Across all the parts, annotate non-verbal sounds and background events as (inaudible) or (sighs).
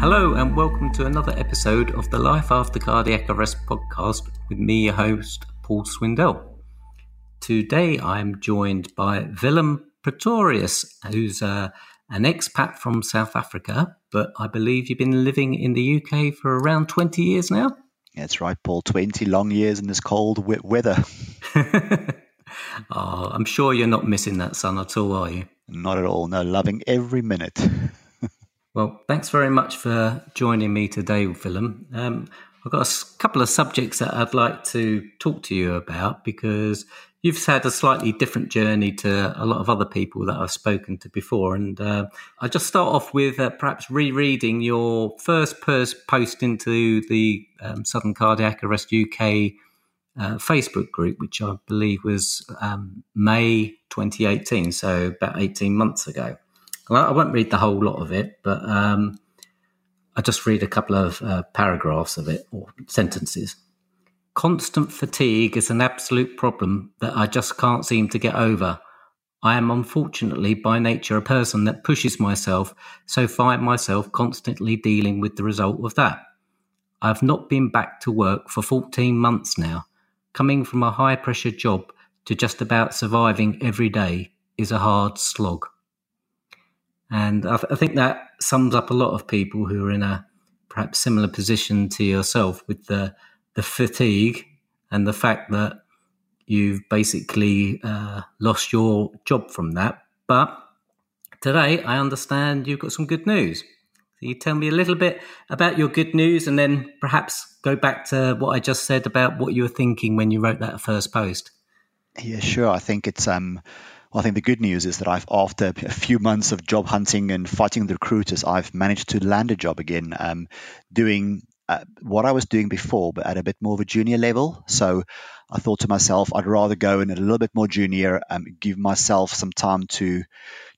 Hello, and welcome to another episode of the Life After Cardiac Arrest podcast with me, your host, Paul Swindell. Today I'm joined by Willem Pretorius, who's uh, an expat from South Africa, but I believe you've been living in the UK for around 20 years now. That's right, Paul. 20 long years in this cold weather. (laughs) oh, I'm sure you're not missing that sun at all, are you? Not at all. No, loving every minute. (laughs) well, thanks very much for joining me today, Willem. Um, I've got a couple of subjects that I'd like to talk to you about because you've had a slightly different journey to a lot of other people that I've spoken to before. And uh, I'll just start off with uh, perhaps rereading your first post into the um, Sudden Cardiac Arrest UK uh, Facebook group, which I believe was um, May 2018, so about 18 months ago. Well, I won't read the whole lot of it, but um, I'll just read a couple of uh, paragraphs of it or sentences. Constant fatigue is an absolute problem that I just can't seem to get over. I am unfortunately by nature a person that pushes myself, so find myself constantly dealing with the result of that. I have not been back to work for 14 months now. Coming from a high pressure job to just about surviving every day is a hard slog. And I, th- I think that sums up a lot of people who are in a perhaps similar position to yourself with the the fatigue and the fact that you've basically uh, lost your job from that. But today, I understand you've got some good news. Can you tell me a little bit about your good news and then perhaps go back to what I just said about what you were thinking when you wrote that first post? Yeah, sure. I think it's um well, I think the good news is that I've, after a few months of job hunting and fighting the recruiters, I've managed to land a job again, um, doing uh, what I was doing before, but at a bit more of a junior level. So I thought to myself, I'd rather go in a little bit more junior, um, give myself some time to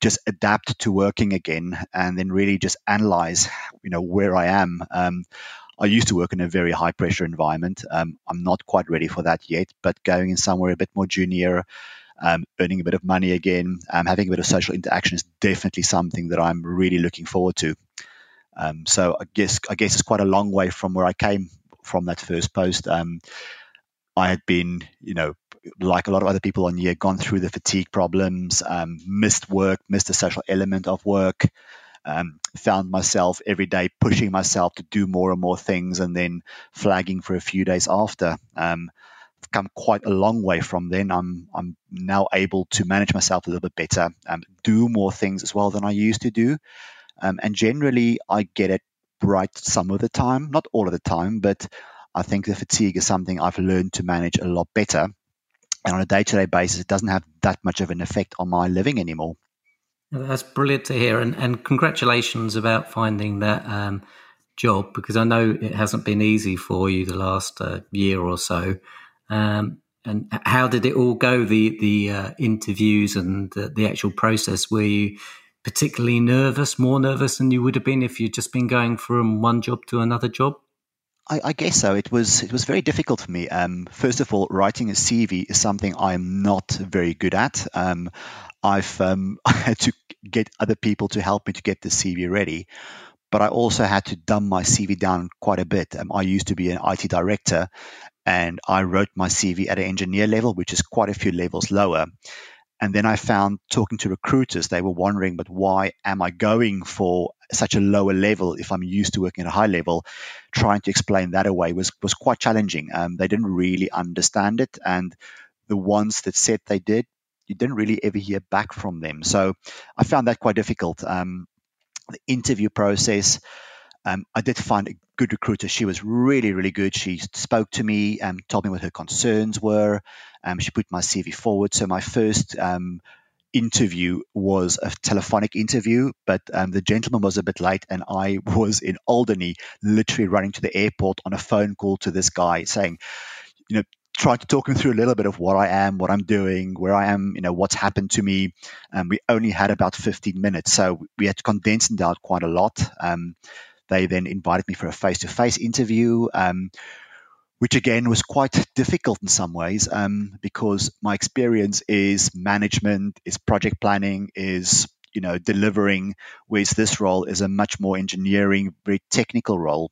just adapt to working again, and then really just analyze, you know, where I am. Um, I used to work in a very high pressure environment. Um, I'm not quite ready for that yet, but going in somewhere a bit more junior, um, earning a bit of money again, um, having a bit of social interaction is definitely something that I'm really looking forward to. Um, so I guess I guess it's quite a long way from where I came from that first post. Um, I had been, you know, like a lot of other people on here, gone through the fatigue problems, um, missed work, missed the social element of work, um, found myself every day pushing myself to do more and more things, and then flagging for a few days after. Um, I've come quite a long way from then. I'm I'm now able to manage myself a little bit better, um, do more things as well than I used to do. Um, and generally, I get it right some of the time, not all of the time, but I think the fatigue is something I've learned to manage a lot better. And on a day to day basis, it doesn't have that much of an effect on my living anymore. That's brilliant to hear. And, and congratulations about finding that um, job because I know it hasn't been easy for you the last uh, year or so. Um, and how did it all go? The the uh, interviews and the, the actual process. Were you particularly nervous, more nervous than you would have been if you'd just been going from one job to another job? I, I guess so. It was it was very difficult for me. Um, first of all, writing a CV is something I'm not very good at. Um, I've um, (laughs) had to get other people to help me to get the CV ready, but I also had to dumb my CV down quite a bit. Um, I used to be an IT director, and I wrote my CV at an engineer level, which is quite a few levels lower. And then I found talking to recruiters, they were wondering, but why am I going for such a lower level if I'm used to working at a high level? Trying to explain that away was, was quite challenging. Um, they didn't really understand it. And the ones that said they did, you didn't really ever hear back from them. So I found that quite difficult. Um, the interview process, um, I did find a good recruiter. She was really, really good. She spoke to me and told me what her concerns were. Um, she put my CV forward. So my first um, interview was a telephonic interview, but um, the gentleman was a bit late, and I (laughs) was in Alderney, literally running to the airport on a phone call to this guy saying, you know, trying to talk him through a little bit of what I am, what I'm doing, where I am, you know, what's happened to me. And we only had about 15 minutes, so we had to condense it out quite a lot. They then invited me for a face-to-face interview. Um, which again was quite difficult in some ways um, because my experience is management, is project planning, is you know delivering. Whereas this role is a much more engineering, very technical role.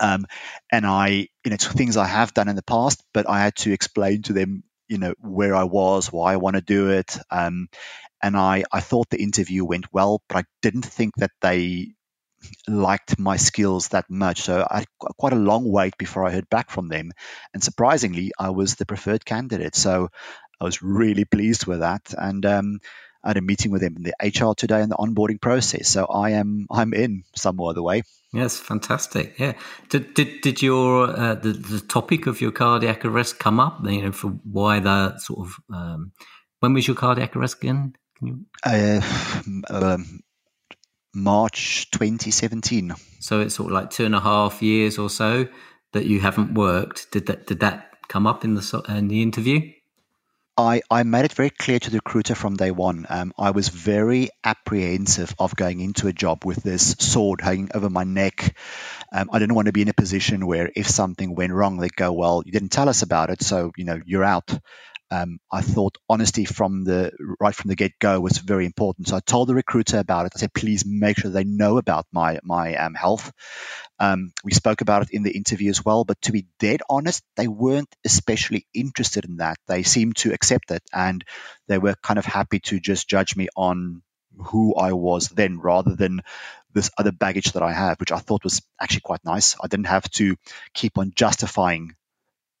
Um, and I, you know, it's things I have done in the past, but I had to explain to them, you know, where I was, why I want to do it. Um, and I, I thought the interview went well, but I didn't think that they liked my skills that much. So I had quite a long wait before I heard back from them. And surprisingly, I was the preferred candidate. So I was really pleased with that. And um, I had a meeting with them in the HR today in the onboarding process. So I am I'm in some other way. Yes, fantastic. Yeah. Did did, did your uh, the the topic of your cardiac arrest come up? You know, for why the sort of um, when was your cardiac arrest again? Can you? Uh, (sighs) um, March 2017. So it's sort of like two and a half years or so that you haven't worked. Did that did that come up in the in the interview? I, I made it very clear to the recruiter from day one. Um, I was very apprehensive of going into a job with this sword hanging over my neck. Um, I didn't want to be in a position where if something went wrong, they go, "Well, you didn't tell us about it, so you know you're out." Um, I thought honesty from the right from the get go was very important. So I told the recruiter about it. I said, please make sure they know about my my um, health. Um, we spoke about it in the interview as well. But to be dead honest, they weren't especially interested in that. They seemed to accept it, and they were kind of happy to just judge me on who I was then, rather than this other baggage that I have, which I thought was actually quite nice. I didn't have to keep on justifying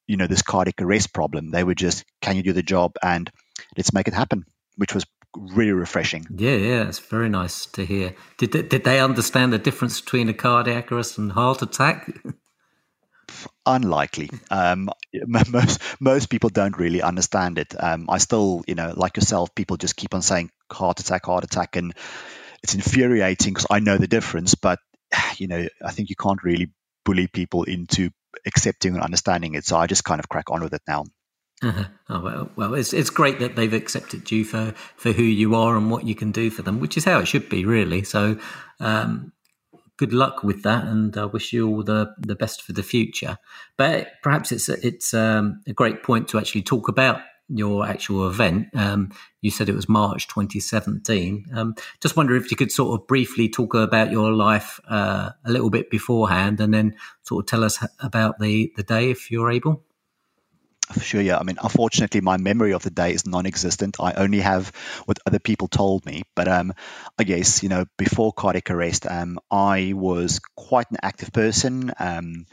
you know this cardiac arrest problem. They were just, can you do the job and let's make it happen, which was really refreshing. Yeah, yeah, it's very nice to hear. Did they, did they understand the difference between a cardiac arrest and heart attack? (laughs) Unlikely. Um, (laughs) most most people don't really understand it. Um, I still, you know, like yourself, people just keep on saying heart attack, heart attack, and it's infuriating because I know the difference. But (sighs) you know, I think you can't really bully people into accepting and understanding it. So I just kind of crack on with it now. Uh-huh. Oh, well, well, it's it's great that they've accepted you for, for who you are and what you can do for them, which is how it should be, really. So, um, good luck with that, and I wish you all the, the best for the future. But perhaps it's it's um, a great point to actually talk about your actual event. Um, you said it was March 2017. Um, just wonder if you could sort of briefly talk about your life uh, a little bit beforehand, and then sort of tell us about the the day if you're able. For sure, yeah. I mean, unfortunately, my memory of the day is non-existent. I only have what other people told me. But um, I guess you know, before cardiac arrest, um, I was quite an active person. Um,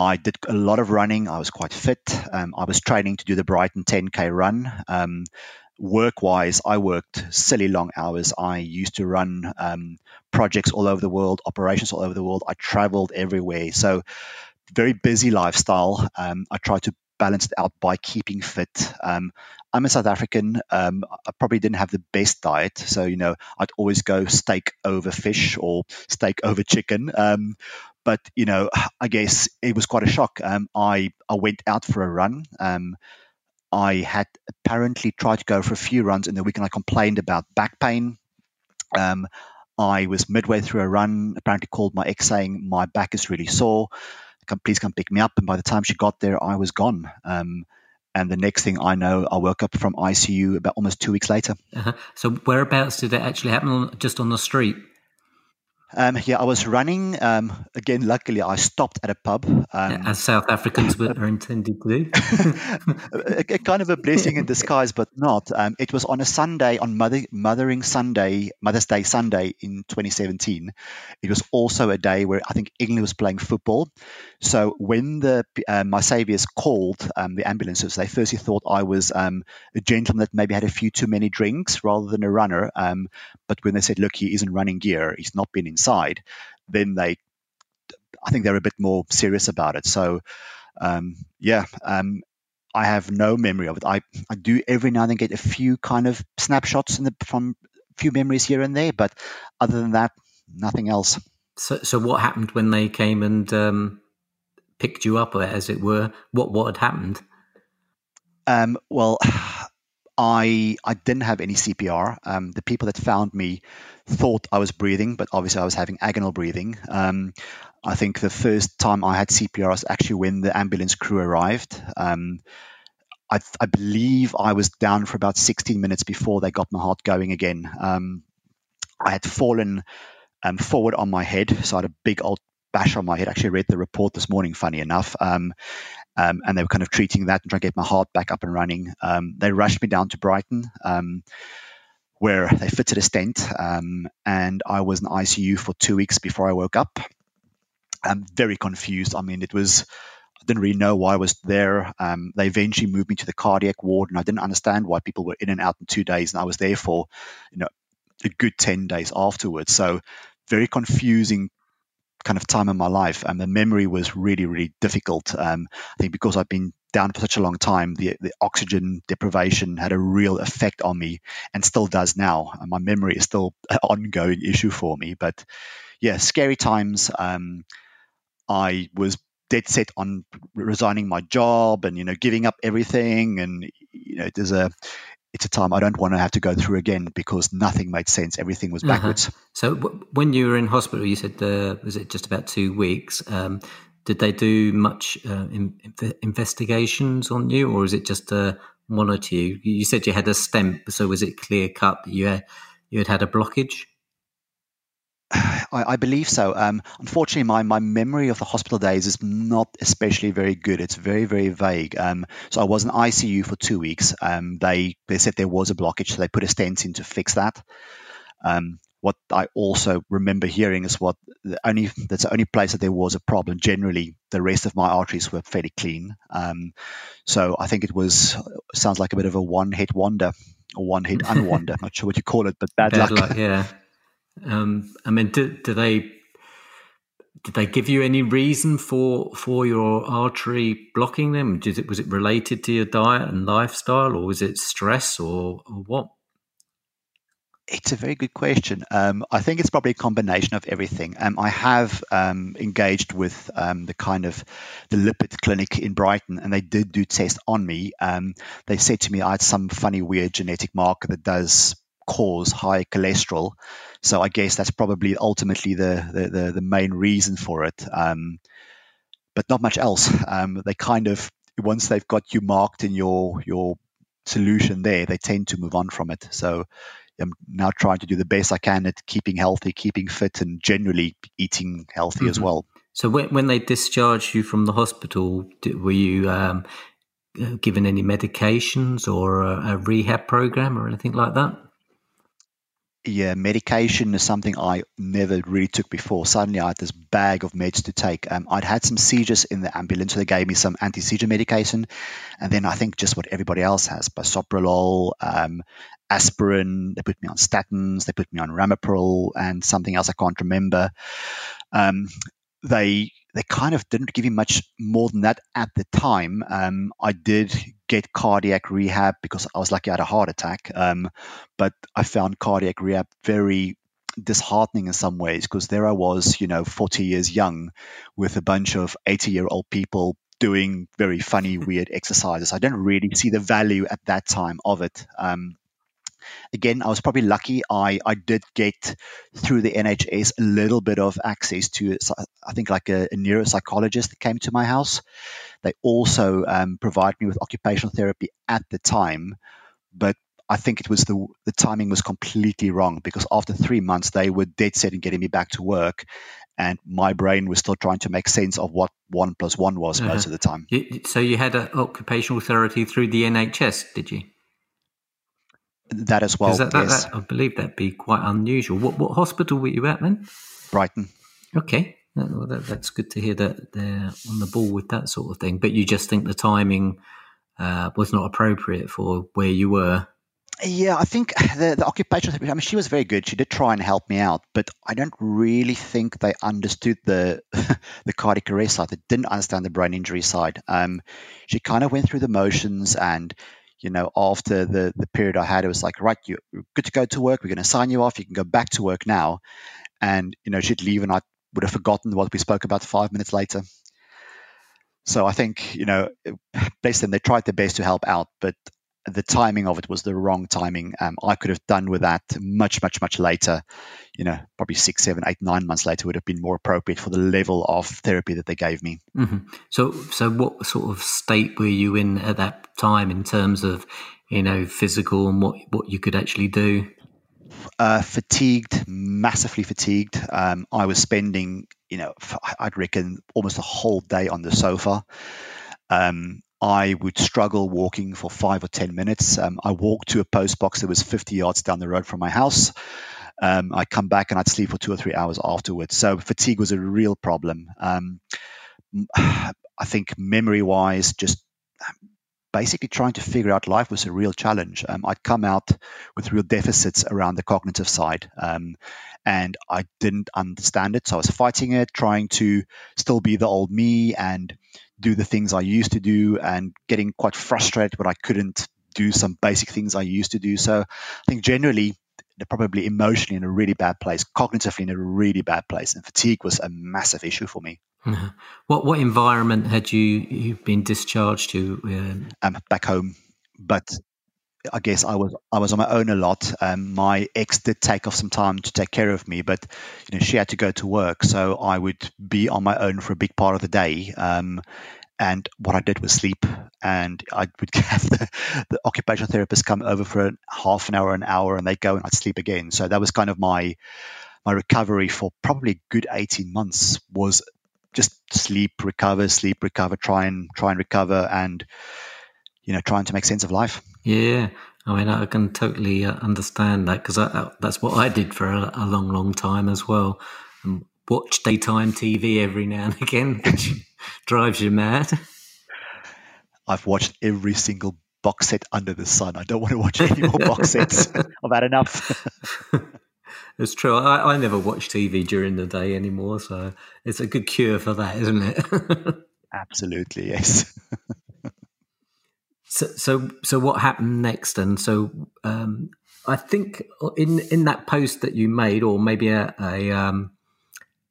I did a lot of running. I was quite fit. Um, I was training to do the Brighton 10K run. Um, work wise, I worked silly long hours. I used to run um, projects all over the world, operations all over the world. I traveled everywhere. So, very busy lifestyle. Um, I tried to balance it out by keeping fit. Um, I'm a South African. Um, I probably didn't have the best diet, so you know I'd always go steak over fish or steak over chicken. But you know, I guess it was quite a shock. Um, I I went out for a run. Um, I had apparently tried to go for a few runs in the week, and I complained about back pain. Um, I was midway through a run, apparently called my ex saying my back is really sore. Come, please come pick me up. And by the time she got there, I was gone. Um, and the next thing I know, I woke up from ICU about almost two weeks later. Uh-huh. So whereabouts did it actually happen? Just on the street? Um, yeah, I was running. Um, again, luckily, I stopped at a pub. Um, As South Africans are intended to do. (laughs) a, a, kind of a blessing in disguise, but not. Um, it was on a Sunday, on Mother, Mothering Sunday, Mother's Day Sunday in 2017. It was also a day where I think England was playing football. So when the uh, my saviors called um, the ambulances, they firstly thought I was um, a gentleman that maybe had a few too many drinks rather than a runner. but when they said, "Look, he isn't running gear. He's not been in inside, then they, I think they're a bit more serious about it. So, um, yeah, um, I have no memory of it. I, I do every now and then get a few kind of snapshots in the, from a few memories here and there, but other than that, nothing else. So, so what happened when they came and um, picked you up, as it were? What what had happened? Um, well, I I didn't have any CPR. Um, the people that found me thought I was breathing, but obviously I was having agonal breathing. Um, I think the first time I had CPR was actually when the ambulance crew arrived. Um, I, I, believe I was down for about 16 minutes before they got my heart going again. Um, I had fallen um, forward on my head, so I had a big old bash on my head. Actually, read the report this morning, funny enough. Um, um, and they were kind of treating that and trying to get my heart back up and running. Um, they rushed me down to Brighton, um, where they fitted a stent, um, and I was in ICU for two weeks before I woke up. I'm very confused. I mean, it was I didn't really know why I was there. Um, they eventually moved me to the cardiac ward, and I didn't understand why people were in and out in two days, and I was there for you know a good ten days afterwards. So very confusing kind of time in my life, and the memory was really, really difficult. Um, I think because I've been down for such a long time, the, the oxygen deprivation had a real effect on me, and still does now. And my memory is still an (laughs) ongoing issue for me. But yeah, scary times. Um, I was dead set on resigning my job and you know giving up everything and you know there's a it's a time I don't want to have to go through again because nothing made sense. Everything was uh-huh. backwards. Uh-huh. So w- when you were in hospital, you said uh, was it just about two weeks? Um, did they do much uh, in, investigations on you, or is it just uh, monitor you? You said you had a stent, so was it clear cut that you had, you had had a blockage? (sighs) I, I believe so. Um, unfortunately, my, my memory of the hospital days is not especially very good. It's very, very vague. Um, so I was in ICU for two weeks. Um, they, they said there was a blockage, so they put a stent in to fix that. Um, what I also remember hearing is what the only that's the only place that there was a problem. Generally, the rest of my arteries were fairly clean. Um, so I think it was sounds like a bit of a one hit wonder or one hit (laughs) unwonder. Not sure what you call it, but bad, bad luck. luck. Yeah. (laughs) Um, I mean, do, do they did they give you any reason for for your artery blocking them? Did it was it related to your diet and lifestyle, or was it stress, or, or what? It's a very good question. Um, I think it's probably a combination of everything. Um, I have um, engaged with um, the kind of the lipid clinic in Brighton, and they did do tests on me. Um, they said to me I had some funny, weird genetic marker that does cause high cholesterol. So I guess that's probably ultimately the the, the, the main reason for it. Um, but not much else. Um, they kind of once they've got you marked in your your solution there, they tend to move on from it. So I'm now trying to do the best I can at keeping healthy, keeping fit, and generally eating healthy mm-hmm. as well. So when, when they discharged you from the hospital, were you um, given any medications or a, a, rehab program or anything like that? Yeah, medication is something I never really took before. Suddenly, I had this bag of meds to take. Um, I'd had some seizures in the ambulance, so they gave me some anti-seizure medication, and then I think just what everybody else has: bisoprolol, um, aspirin. They put me on statins. They put me on ramipril, and something else I can't remember. Um, they they kind of didn't give me much more than that at the time. Um, I did get cardiac rehab because I was lucky I had a heart attack, um, but I found cardiac rehab very disheartening in some ways because there I was, you know, 40 years young with a bunch of 80 year old people doing very funny, (laughs) weird exercises. I didn't really see the value at that time of it. Um, again, I was probably lucky. I, I did get through the NHS a little bit of access to, I think, like a, a neuropsychologist that came to my house. They also um, provide me with occupational therapy at the time, but I think it was the the timing was completely wrong because after three months they were dead set in getting me back to work, and my brain was still trying to make sense of what one plus one was uh-huh. most of the time. So you had occupational therapy through the NHS, did you? That as well. That, that, yes. that, I believe that'd be quite unusual. What what hospital were you at then? Brighton. Okay, well, that's good to hear that they're on the ball with that sort of thing. But you just think the timing uh, was not appropriate for where you were. Yeah, I think the, the occupational therapy, I mean, she was very good. She did try and help me out, but I don't really think they understood the (laughs) the cardiac arrest side. They didn't understand the brain injury side. Um, she kind of went through the motions and you know, after the, the period I had, it was like, right, you're good to go to work. We're going to sign you off. You can go back to work now. And, you know, she'd leave and I would have forgotten what we spoke about five minutes later. So I think, you know, them, they tried their best to help out. But the timing of it was the wrong timing. Um, I could have done with that much, much, much later. You know, probably six, seven, eight, nine months later would have been more appropriate for the level of therapy that they gave me. Mm-hmm. So, so what sort of state were you in at that time in terms of, you know, physical and what what you could actually do? Uh, fatigued, massively fatigued. Um, I was spending, you know, I'd reckon almost a whole day on the sofa. Um, I would struggle walking for five or 10 minutes. Um, I walked to a post box that was 50 yards down the road from my house. Um, I'd come back and I'd sleep for two or three hours afterwards. So fatigue was a real problem. Um, I think memory wise, just basically trying to figure out life was a real challenge. Um, I'd come out with real deficits around the cognitive side, um, and I didn't understand it. So I was fighting it, trying to still be the old me and do the things I used to do and getting quite frustrated when I couldn't do some basic things I used to do. So I think generally they're probably emotionally in a really bad place, cognitively in a really bad place, and fatigue was a massive issue for me. Mm-hmm. What what environment had you you been discharged to? Um, um, back home, but I guess I was I was on my own a lot. Um, my ex did take off some time to take care of me, but you know she had to go to work, so I would be on my own for a big part of the day. Um, and what I did was sleep, and I would (laughs) have the, the occupational therapist come over for half an hour, an hour, and they'd go and I'd sleep again. So that was kind of my my recovery for probably a good 18 months was just sleep, recover, sleep, recover, try and try and recover, and you know, trying to make sense of life. Yeah, I mean, I can totally uh, understand that because that's what I did for a, a long, long time as well. And watch daytime TV every now and (laughs) again, which (laughs) drives you mad. I've watched every single box set under the sun. I don't want to watch any more box sets. (laughs) I've had enough. it's true. I, I never watch TV during the day anymore, so it's a good cure for that, isn't it? Absolutely, yes. So, so, so what happened next? And so, um, I think in in that post that you made, or maybe a, a um,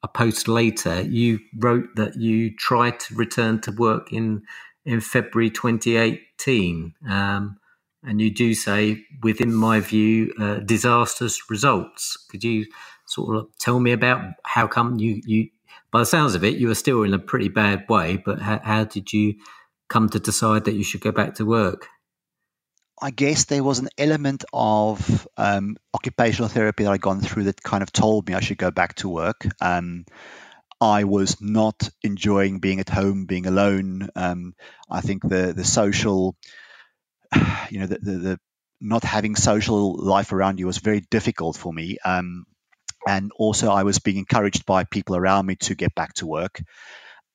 a post later, you wrote that you tried to return to work in in February 2018, um, and you do say, within my view, uh, disastrous results. Could you sort of tell me about how come you you? By the sounds of it, you were still in a pretty bad way, but how, how did you come to decide that you should go back to work? I guess there was an element of um, occupational therapy that I'd gone through that kind of told me I should go back to work. Um, I was not enjoying being at home, being alone. Um, I think the the social, (sighs) you know, the, the, the, not having social life around you was very difficult for me. Um, and also, I was being encouraged by people around me to get back to work.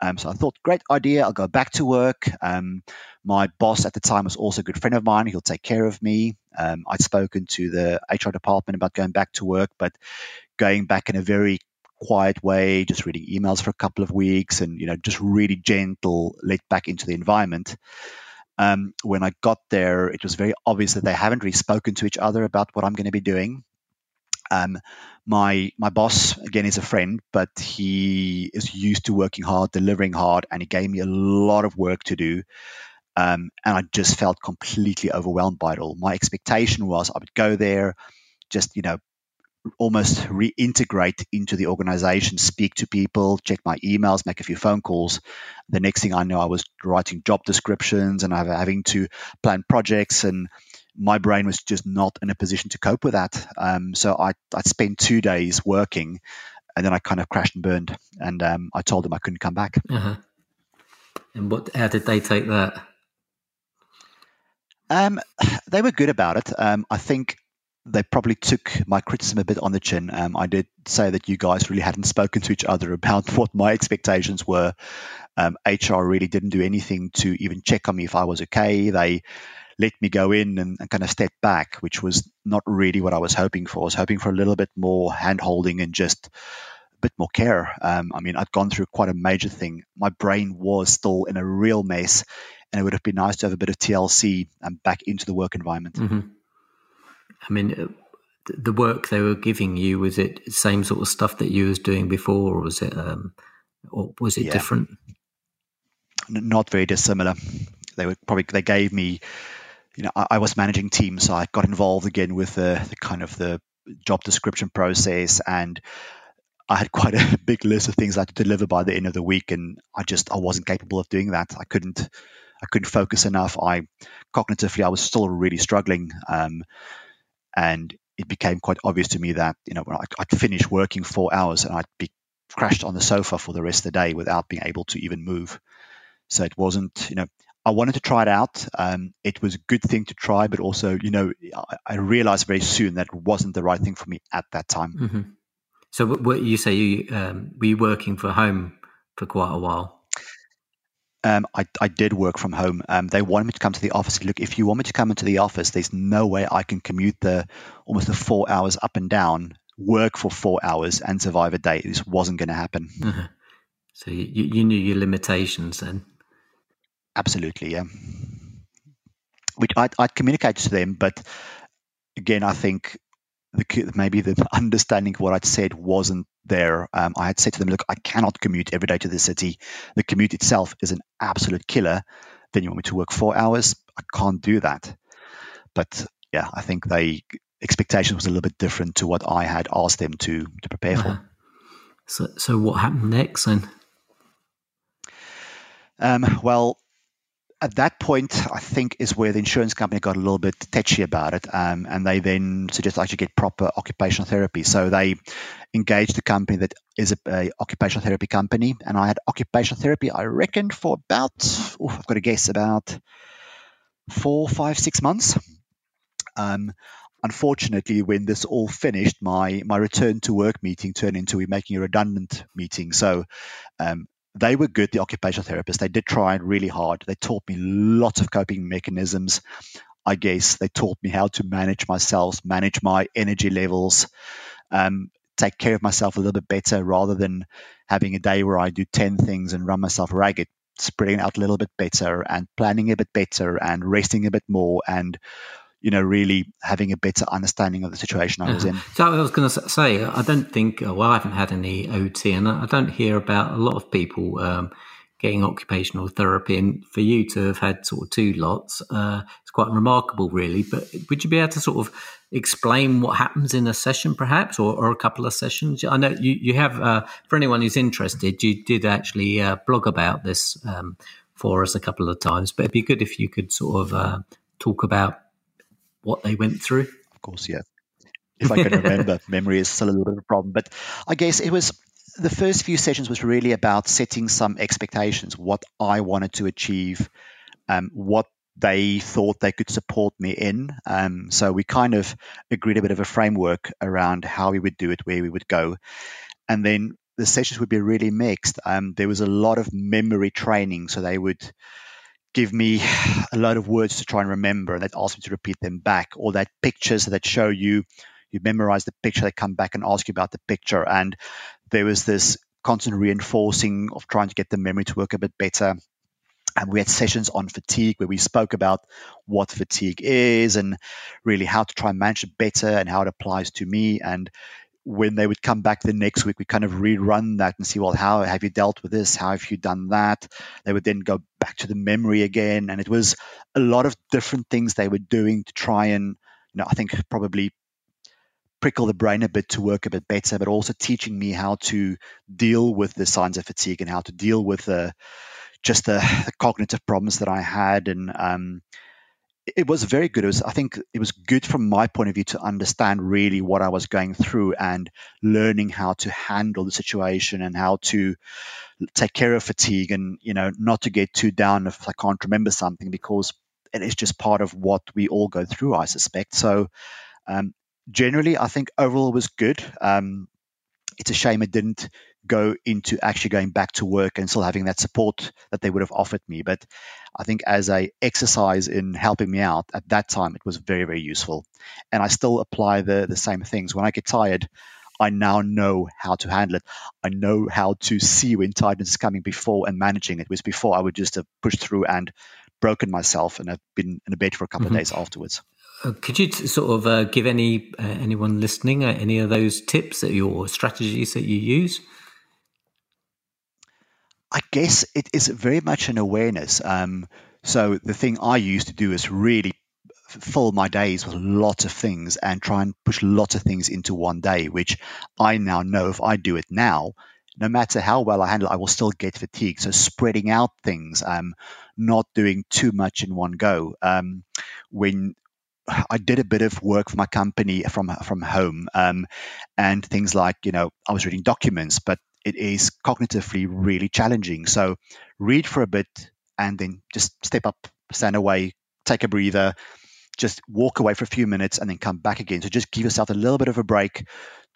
Um, so I thought, great idea. I'll go back to work. Um, my boss at the time was also a good friend of mine. He'll take care of me. Um, I'd spoken to the HR department about going back to work, but going back in a very quiet way, just reading emails for a couple of weeks, and you know, just really gentle, let back into the environment. Um, when I got there, it was very obvious that they haven't really spoken to each other about what I'm going to be doing. Um, my my boss again is a friend, but he is used to working hard, delivering hard, and he gave me a lot of work to do. Um, and I just felt completely overwhelmed by it all. My expectation was I would go there, just you know, almost reintegrate into the organization, speak to people, check my emails, make a few phone calls. The next thing I know, I was writing job descriptions and I was having to plan projects and my brain was just not in a position to cope with that. Um, so I, I spent two days working and then I kind of crashed and burned. And um, I told them I couldn't come back. Uh-huh. And what? How did they take that? Um, they were good about it. Um, I think they probably took my criticism a bit on the chin. Um, I did say that you guys really hadn't spoken to each other about (laughs) what my expectations were. Um, HR really didn't do anything to even check on me if I was okay. They let me go in and, and, kind of step back, which was not really what I was hoping for. I was hoping for a little bit more hand holding and just a bit more care. Um, I mean, I'd gone through quite a major thing. My brain was still in a real mess, and it would have been nice to have a bit of TLC and back into the work environment. Mm-hmm. I mean, uh, the work they were giving you was it same sort of stuff that you was doing before, or was it, um, or was it yeah. different? N- not very dissimilar. They were probably they gave me you know, I, I, was managing teams, so I got involved again with the, the kind of the job description process and I had quite (laughs) a big list of things I had to deliver by the end of the week, and I just I wasn't capable of doing that. I couldn't I couldn't focus enough. I cognitively I was still really struggling, um, and it became quite obvious to me that you know when I, I'd finish working four hours and I'd be crashed on the sofa for the rest of the day without being able to even move. So it wasn't you know I wanted to try it out. Um, it was a good thing to try, but also, you know, I, I, realized very soon that it wasn't the right thing for me at that time. Mm-hmm. So, what you say you um, were you working from home for quite a while? Um, I, I, did work from home. Um, they wanted me to come to the office. Look, if you want me to come into the office, there's no way I can commute the almost the four hours up and down, work for four hours, and survive a day. This wasn't going to happen. Uh-huh. (laughs) So you, you knew your limitations then. Absolutely, yeah. Which I'd, I'd communicated to them, but again, I think the, maybe the (laughs) understanding of what I'd said wasn't there. Um, I had said to them, look, I cannot commute every day to the city. The commute itself is an absolute killer. Then you want me to work four hours? I can't do that. But yeah, I think they expectation was a little bit different to what I had asked them to to prepare uh-huh. for. So, so what happened next then? Um, well, at that point, I think is where the insurance company got a little bit tetchy about it, um, and they then suggested I should get proper occupational therapy. So they engaged a company that is a, a occupational therapy company, and I had occupational therapy. I reckon for about, oh, I've got to guess, about four, five, six months. Um, unfortunately, when this all finished, my my return to work meeting turned into we making a redundant meeting. So um, they were good, the occupational therapists. They did try really hard. They taught me lots of coping mechanisms. I guess they taught me how to manage myself, manage my energy levels, um, take care of myself a little bit better rather than having a day where I do 10 things and run myself ragged, spreading out a little bit better and planning a bit better and resting a bit more and you know, really having a better understanding of the situation I was in. So I was going to say, I don't think, well, I haven't had any OT, and I don't hear about a lot of people um, getting occupational therapy. And for you to have had sort of two lots, uh, it's quite remarkable, really. But would you be able to sort of explain what happens in a session, perhaps, or, or a couple of sessions? I know you, you have, uh, for anyone who's interested, you did actually uh, blog about this um, for us a couple of times, but it'd be good if you could sort of uh, talk about what they went through? Of course, yeah. If I can (laughs) remember, memory is still a little bit of a problem. But I guess it was the first few sessions was really about setting some expectations, what I wanted to achieve, um, what they thought they could support me in. Um, so we kind of agreed a bit of a framework around how we would do it, where we would go. And then the sessions would be really mixed. Um, there was a lot of memory training. So they would give me a lot of words to try and remember and they'd ask me to repeat them back. Or that pictures that show you you memorize the picture they come back and ask you about the picture. And there was this constant reinforcing of trying to get the memory to work a bit better. And we had sessions on fatigue where we spoke about what fatigue is and really how to try and manage it better and how it applies to me. And when they would come back the next week, we kind of rerun that and see, well, how have you dealt with this? How have you done that? They would then go back to the memory again. And it was a lot of different things they were doing to try and, you know, I think probably prickle the brain a bit to work a bit better, but also teaching me how to deal with the signs of fatigue and how to deal with the just the, the cognitive problems that I had and um, it was very good. It was, I think, it was good from my point of view to understand really what I was going through and learning how to handle the situation and how to take care of fatigue and you know not to get too down if I can't remember something because it is just part of what we all go through, I suspect. So um, generally, I think overall was good. Um, it's a shame it didn't go into actually going back to work and still having that support that they would have offered me. But I think as a exercise in helping me out at that time, it was very, very useful. And I still apply the, the same things. When I get tired, I now know how to handle it. I know how to see when tiredness is coming before and managing it. Whereas before I would just have pushed through and broken myself and have been in a bed for a couple mm-hmm. of days afterwards. Uh, could you t- sort of uh, give any uh, anyone listening uh, any of those tips that your strategies that you use? I guess it is very much an awareness. Um, so the thing I used to do is really fill my days with lots of things and try and push lots of things into one day, which I now know if I do it now, no matter how well I handle, it, I will still get fatigued. So spreading out things, um, not doing too much in one go. Um, when I did a bit of work for my company from from home, um, and things like you know I was reading documents, but it is cognitively really challenging. So read for a bit and then just step up, stand away, take a breather, just walk away for a few minutes and then come back again. So just give yourself a little bit of a break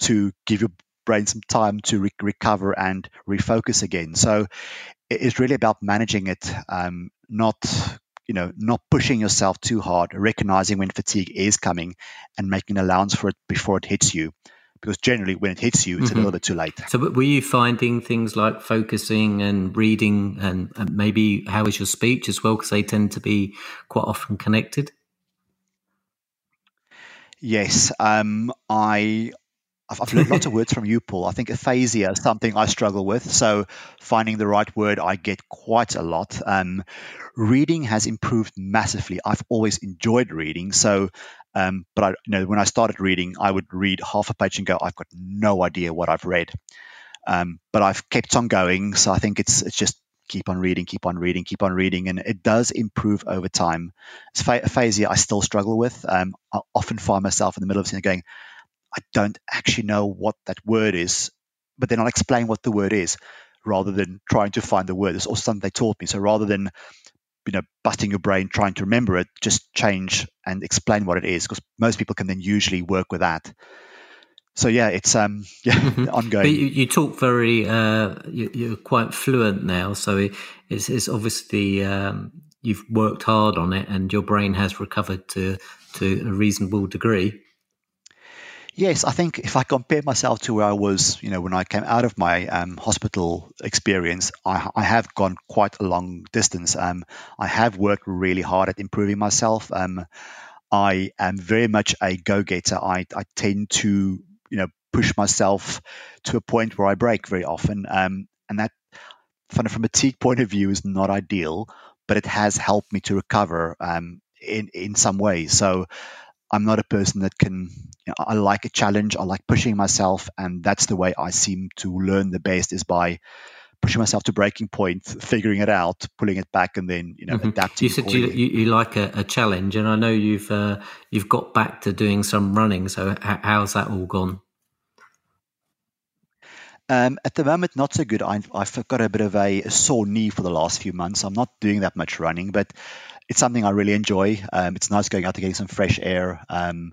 to give your brain some time to re- recover and refocus again. So it's really about managing it, um, not you know not pushing yourself too hard, recognizing when fatigue is coming, and making an allowance for it before it hits you. Because generally, when it hits you, it's mm-hmm. a little bit too late. So, were you finding things like focusing and reading, and, and maybe how is your speech as well? Because they tend to be quite often connected. Yes, um, I I've, I've learned lots of words from you, Paul. I think aphasia is something I struggle with. So finding the right word, I get quite a lot. Um, reading has improved massively. I've always enjoyed reading. So, um, but I, you know, when I started reading, I would read half a page and go, I've got no idea what I've read. Um, but I've kept on going. So I think it's it's just keep on reading, keep on reading, keep on reading, and it does improve over time. Aphasia I still struggle with. Um, I often find myself in the middle of something going, I don't actually know what that word is, but then I'll explain what the word is rather than trying to find the word. It's also something they taught me. So rather than you know busting your brain trying to remember it, just change and explain what it is because most people can then usually work with that so yeah, it's um (laughs) yeah mm-hmm. ongoing. But you, you talk very uh, you, are quite fluent now, so it's, it's obviously um, you've worked hard on it, and your brain has recovered to to a reasonable degree. Yes, I think if I compare myself to where I was, you know, when I came out of my um, hospital experience, I, I, have gone quite a long distance. Um, I have worked really hard at improving myself. Um, I am very much a go-getter. I, I tend to you know push myself to a point where I break very often, um, and that from, a fatigue point of view is not ideal, but it has helped me to recover um, in in some ways. So I'm not a person that can. You know, I like a challenge. I like pushing myself, and that's the way I seem to learn the best is by pushing myself to breaking point, figuring it out, pulling it back, and then you know mm-hmm. adapting. You said you, you, you, like a, a, challenge, and I know you've uh, you've got back to doing some running. So h- how's that all gone? Um, at the moment, not so good. I, have got a bit of a, a, sore knee for the last few months. I'm not doing that much running, but it's something I really enjoy. Um, it's nice going out to getting some fresh air. Um,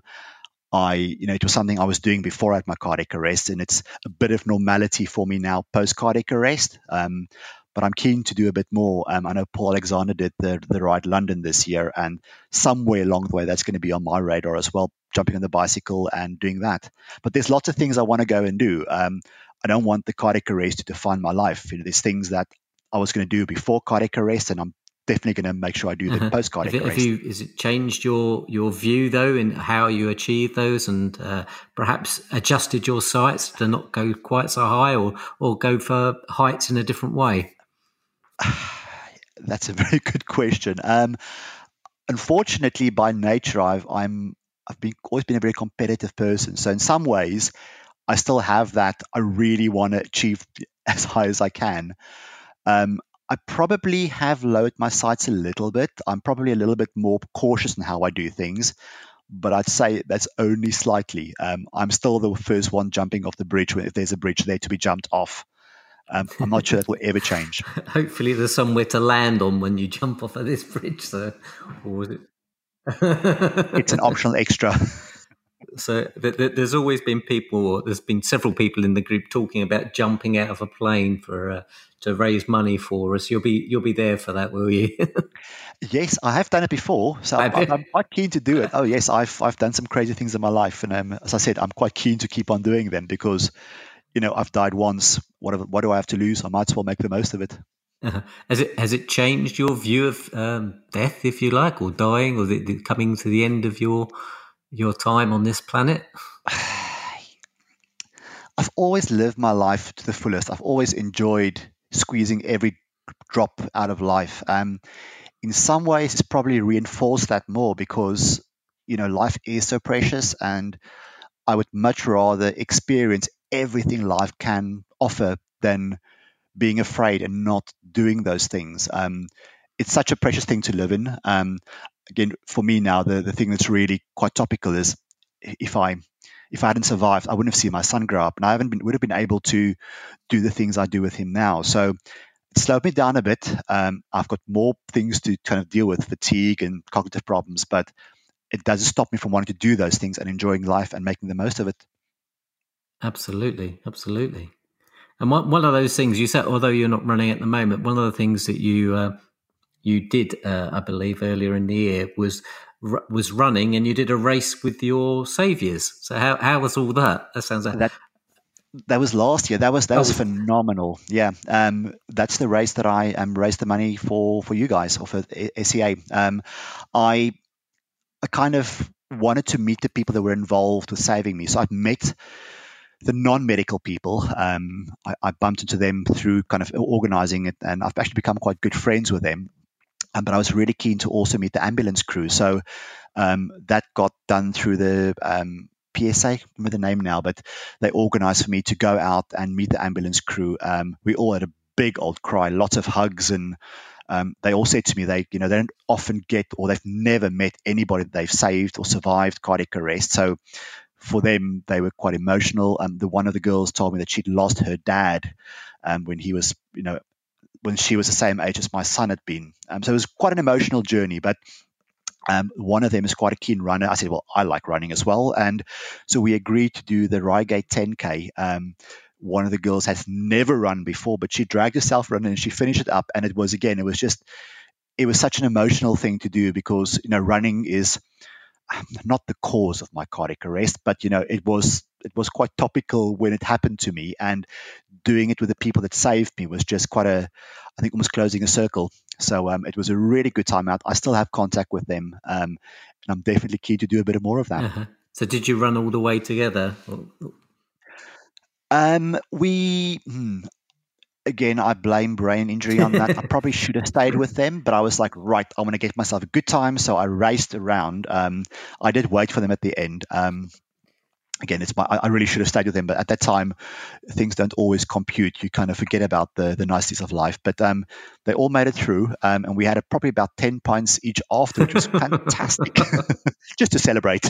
I, you know, it was something I was doing before I had my cardiac arrest, and it's a bit of normality for me now post cardiac arrest. Um, but I'm keen to do a bit more. Um, I know Paul Alexander did the the ride London this year, and somewhere along the way that's going to be on my radar as well, jumping on the bicycle and doing that. But there's lots of things I want to go and do. Um, I don't want the cardiac arrest to define my life. You know, there's things that I was going to do before cardiac arrest, and I'm definitely going to make sure I do the uh-huh. post cardiac have, have you, has it changed your your view though in how you achieve those, and uh, perhaps adjusted your sights to not go quite so high, or or go for heights in a different way? (sighs) That's a very good question. Um, unfortunately, by nature, I've I'm I've been always been a very competitive person. So in some ways, I still have that. I really want to achieve (laughs) as high as I can. Um, I probably have lowered my sights a little bit. I'm probably a little bit more cautious in how I do things, but I'd say that's only slightly. Um, I'm still the first one jumping off the bridge if there's a bridge there to be jumped off. Um, I'm not sure that will ever change. (laughs) Hopefully, there's somewhere to land on when you jump off of this bridge. So, or was it? it's an optional extra. (laughs) So th- th- there's always been people, there's been several people in the group talking about jumping out of a plane for uh, to raise money for us. You'll be you'll be there for that, will you? (laughs) yes, I have done it before, so I'm, I'm, quite keen to do it. Oh yes, I've I've done some crazy things in my life, and um, as I said, I'm quite keen to keep on doing them because, you know, I've died once. What what do I have to lose? I might as well make the most of it. Uh-huh. Has it has it changed your view of um, death, if you like, or dying, or the, the coming to the end of your your time on this planet? (sighs) I've always lived my life to the fullest. I've always enjoyed squeezing every drop out of life. Um, in some ways, it's probably reinforced that more because you know, life is so precious, and I would much rather experience everything life can offer than being afraid and not doing those things. Um, it's such a precious thing to live in. Um, again, for me now, the, the thing that's really quite topical is if I if I hadn't survived, I wouldn't have seen my son grow up, and I haven't been would have been able to do the things I do with him now. So it slowed me down a bit. Um, I've got more things to kind of deal with, fatigue and cognitive problems, but it doesn't stop me from wanting to do those things and enjoying life and making the most of it. Absolutely, absolutely. And one, one of those things you said, although you're not running at the moment, one of the things that you uh, you did, uh, I believe, earlier in the year was was running, and you did a race with your saviors. So how how was all that? That sounds like that. That was last year. That was that oh. was phenomenal. Yeah, um, that's the race that I um, raised the money for for you guys or for SCA. Um, I I kind of wanted to meet the people that were involved with saving me. So I've met the non-medical people. Um, I, I, bumped into them through kind of organizing it, and I've actually become quite good friends with them. Um, but I was really keen to also meet the ambulance crew. So um, that got done through the um, PSA, remember the name now, but they organized for me to go out and meet the ambulance crew. Um, we all had a big old cry, lots of hugs, and um, they all said to me they, you know, they don't often get or they've never met anybody that they've saved or survived cardiac arrest. So for them, they were quite emotional. Um, the one of the girls told me that she'd lost her dad um, when he was, you know, when she was the same age as my son had been. Um, so it was quite an emotional journey. But um, one of them is quite a keen runner. I said, well, I like running as well, and so we agreed to do the Reigate 10k. Um, one of the girls has never run before, but she dragged herself running and she finished it up. And it was again, it was just, it was such an emotional thing to do because you know running is not the cause of my cardiac arrest, but you know, it was it was quite topical when it happened to me, and doing it with the people that saved me was just quite a, I think, almost closing a circle. So um, it was a really good time out. I still have contact with them, um, and I'm definitely keen to do a bit more of that. Uh-huh. So did you run all the way together? Um, we, hmm, again, I blame brain injury on that. I probably should have stayed with them, but I was like, right, I want to get myself a good time. So I raced around. Um, I did wait for them at the end. Um, again, it's my, I really should have stayed with them, but at that time, things don't always compute. You kind of forget about the, the niceties of life. But um, they all made it through, um, and we had a, probably about 10 pints each after, which was (laughs) fantastic, (laughs) just to celebrate.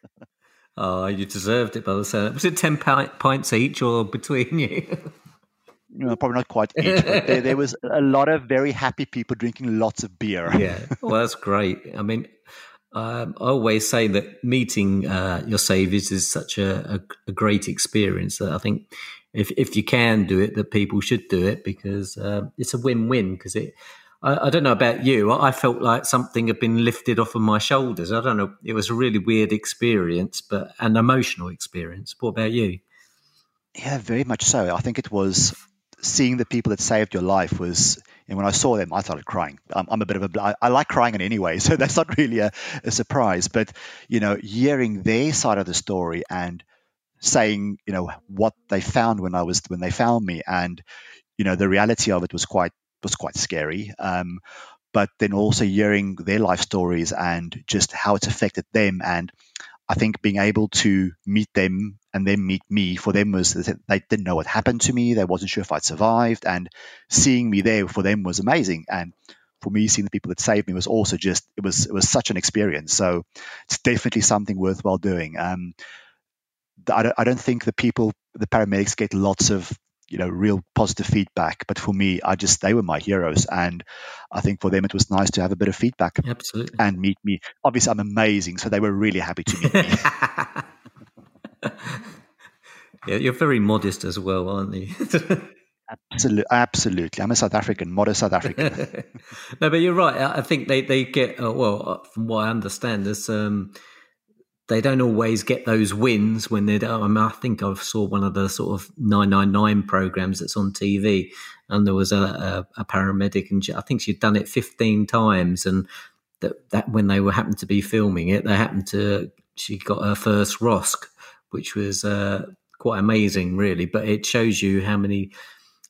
(laughs) oh, you deserved it by the. Was it 10 pints each or between you? no, probably not quite each, but there, there, was a lot of very happy people drinking lots of beer. Yeah, well, that's great. I mean, um, I always say that meeting uh, your saviors is such a, a, a, great experience that I think if if you can do it, that people should do it because uh, it's a win win. Because it, I, I, don't know about you, I felt like something had been lifted off of my shoulders. I don't know, it was a really weird experience, but an emotional experience. What about you? Yeah, very much so. I think it was seeing the people that saved your life was and when I saw them, I started crying. I'm, I'm a bit of a, I, I like crying in any way, (laughs) so that's not really a, a, surprise. But you know, hearing their side of the story and saying, you know, what they found when I was when they found me, and you know, the reality of it was quite was quite scary. Um, but then also hearing their life stories and just how it's affected them and I think being able to meet them and then meet me for them was they didn't know what happened to me. They wasn't sure if I'd survived, and seeing me there for them was amazing. And for me, seeing the people that saved me was also just it was it was such an experience. So it's definitely something worthwhile doing. Um, I don't, I don't think the people the paramedics get lots of you know real positive feedback but for me i just they were my heroes and i think for them it was nice to have a bit of feedback absolutely and meet me obviously i'm amazing so they were really happy to meet me (laughs) (laughs) yeah you're very modest as well aren't you Absolutely, absolutely. I'm a South African, modest South African. (laughs) no, but you're right. I think they they get uh, well. Uh, from what I understand, there's um, they don't always get those wins when they're. I, mean, I think I saw one of the sort of 999 programs that's on TV, and there was a, a, a paramedic, and I think she'd done it 15 times, and that, that when they were happened to be filming it, they happened to she got her first ROSC, which was uh, quite amazing, really. But it shows you how many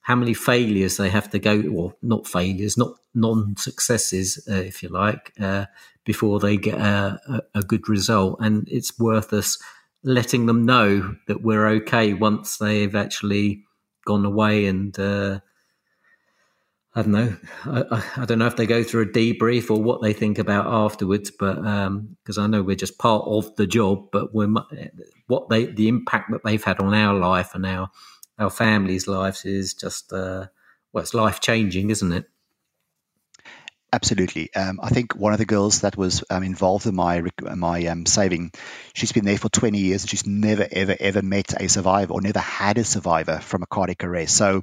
how many failures they have to go, or not failures, not non successes, uh, if you like, uh, before they get a, a, good result. And it's worth us letting them know that we're okay once they've actually gone away and uh, I don't know. I, I, don't know if they go through a debrief or what they think about afterwards, but because um, I know we're just part of the job, but we're what they the impact that they've had on our life and our our families' lives is just uh, well, it's life changing, isn't it? Absolutely. Um, I think one of the girls that was um, involved in my my um, saving, she's been there for 20 years and she's never, ever, ever met a survivor or never had a survivor from a cardiac arrest. So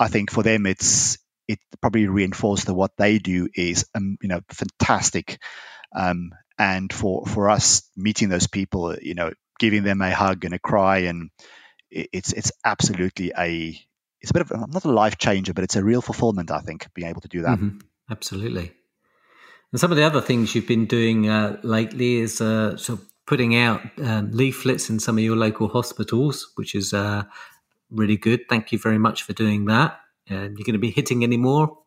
I think for them, it's it probably reinforced that what they do is um, you know fantastic. Um, and for for us meeting those people you know giving them a hug and a cry and it's it's absolutely a it's a bit of not a life changer but it's a real fulfillment i think being able to do that. Mm-hmm. absolutely. And some of the other things you've been doing uh, lately is uh, sort of putting out um, leaflets in some of your local hospitals which is uh, really good. Thank you very much for doing that um, you're going to be hitting any more?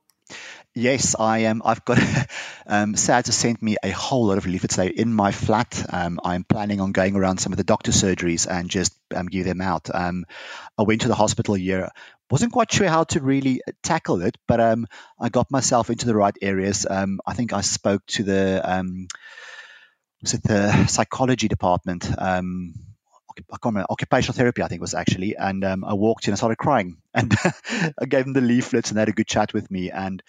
Yes, I am. I've got (laughs) um, SADS has sent me a whole lot of leaflets today in my flat. Um, I'm planning on going around some of the doctor surgeries and just um, give them out. Um, I went to the hospital here. Wasn't quite sure how to really tackle it, but um, I got myself into the right areas. Um, I think I spoke to the um, was it the psychology department. I can't remember, occupational therapy, I think was actually. And um, I walked in and started crying. (laughs) And I gave them the leaflets and they had a good chat with me. And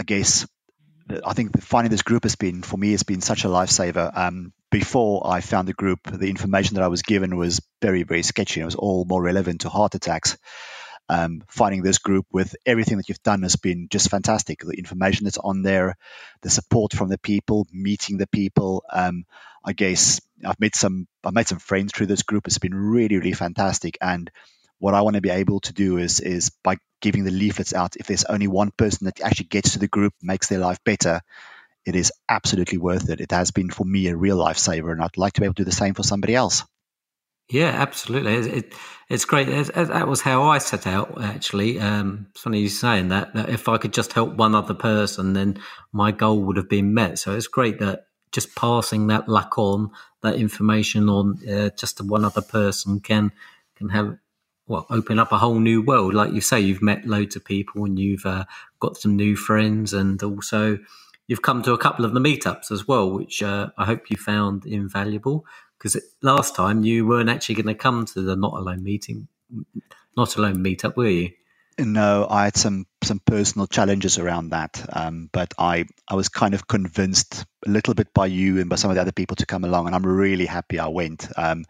I guess I think finding this group has been, for me, has been such a lifesaver. Um, before I found the group, the information that I was given was very, very sketchy. It was all more relevant to heart attacks. Um, finding this group with everything that you've done has been just fantastic. The information that's on there, the support from the people, meeting the people. Um, I guess I've made some I've made some friends through this group. It's been really really fantastic. And what I want to be able to do is is by giving the leaflets out. If there's only one person that actually gets to the group, makes their life better, it is absolutely worth it. It has been for me a real lifesaver, and I'd like to be able to do the same for somebody else. Yeah, absolutely. It, it, it's great. It, that was how I set out. Actually, um, it's funny you saying that. That if I could just help one other person, then my goal would have been met. So it's great that just passing that luck on, that information on, uh, just to one other person can can have well open up a whole new world. Like you say, you've met loads of people and you've uh, got some new friends, and also you've come to a couple of the meetups as well, which uh, I hope you found invaluable. Because last time you weren't actually going to come to the Not Alone meeting, Not Alone meetup, were you? No, I had some some personal challenges around that, um, but I I was kind of convinced a little bit by you and by some of the other people to come along, and I'm really happy I went. Um,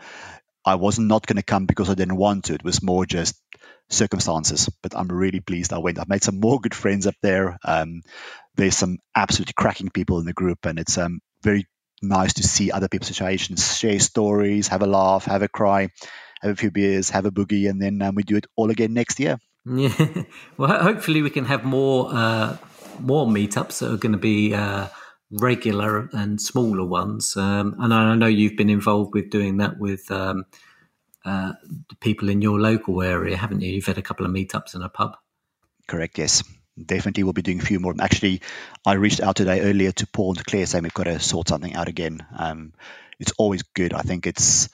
I was not going to come because I didn't want to. It was more just circumstances, but I'm really pleased I went. I've made some (laughs) more good friends up there. Um, there's some absolutely cracking people in the group, and it's um, very nice to see other people's situations, share stories, have a laugh, have a cry, have a few beers, have a boogie, and then um, we do it all again next year. (laughs) Yeah. Well, hopefully we can have more uh, more meetups that are going to be uh, regular and smaller ones. Um, and I know you've been involved with doing that with um, uh, people in your local area, haven't you? You've had a couple of meetups in a pub. Correct. Yes. Definitely, we'll be doing a few more. Actually, I reached out today earlier to Paul and Claire saying we've got to sort something out again. Um, it's always good. I think it's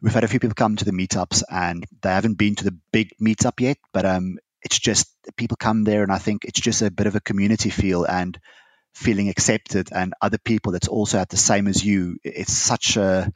we've had a few people come to the meetups and they haven't been to the big meetup yet, but um, it's just people come there and I think it's just a bit of a community feel and feeling accepted and other people that's also at the same as you. It's such a,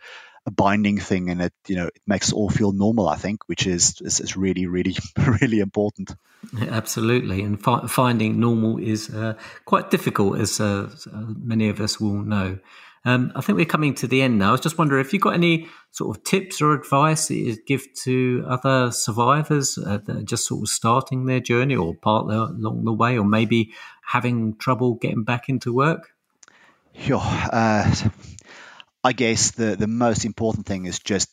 a binding thing and it you know it makes all feel normal. I think, which is is, is really really (laughs) really important. Absolutely, and fi- finding normal is uh, quite difficult, as uh, many of us will know. Um, I think we're coming to the end now. I was just wondering if you've got any sort of tips or advice that you give to other survivors uh, that are just sort of starting their journey or part along the way, or maybe having trouble getting back into work. Sure. Uh, I guess the the most important thing is just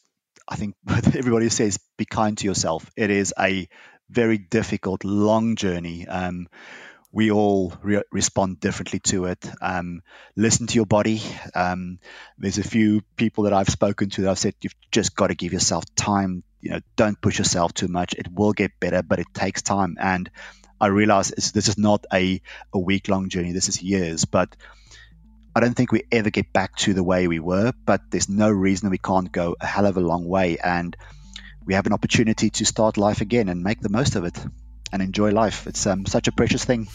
I think (laughs) everybody says be kind to yourself. It is a very difficult, long journey. Um, we all re- respond differently to it. Um, listen to your body. Um, there's a few people that I've spoken to that I've said you've just got to give yourself time. You know, don't push yourself too much. It will get better, but it takes time. And I realize this is not a, a week long journey. This is years, but I don't think we ever get back to the way we were, but there's no reason we can't go a hell of a long way. And we have an opportunity to start life again and make the most of it and enjoy life. It's um, such a precious thing.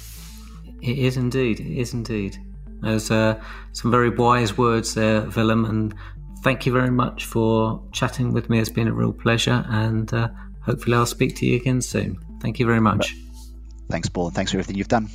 It is indeed. It is indeed. There's uh, some very wise words there, Willem, and thank you very much for chatting with me. It's been a real pleasure, and uh, hopefully I'll speak to you again soon. Thank you very much. Thanks, Paul. Thanks for everything you've done.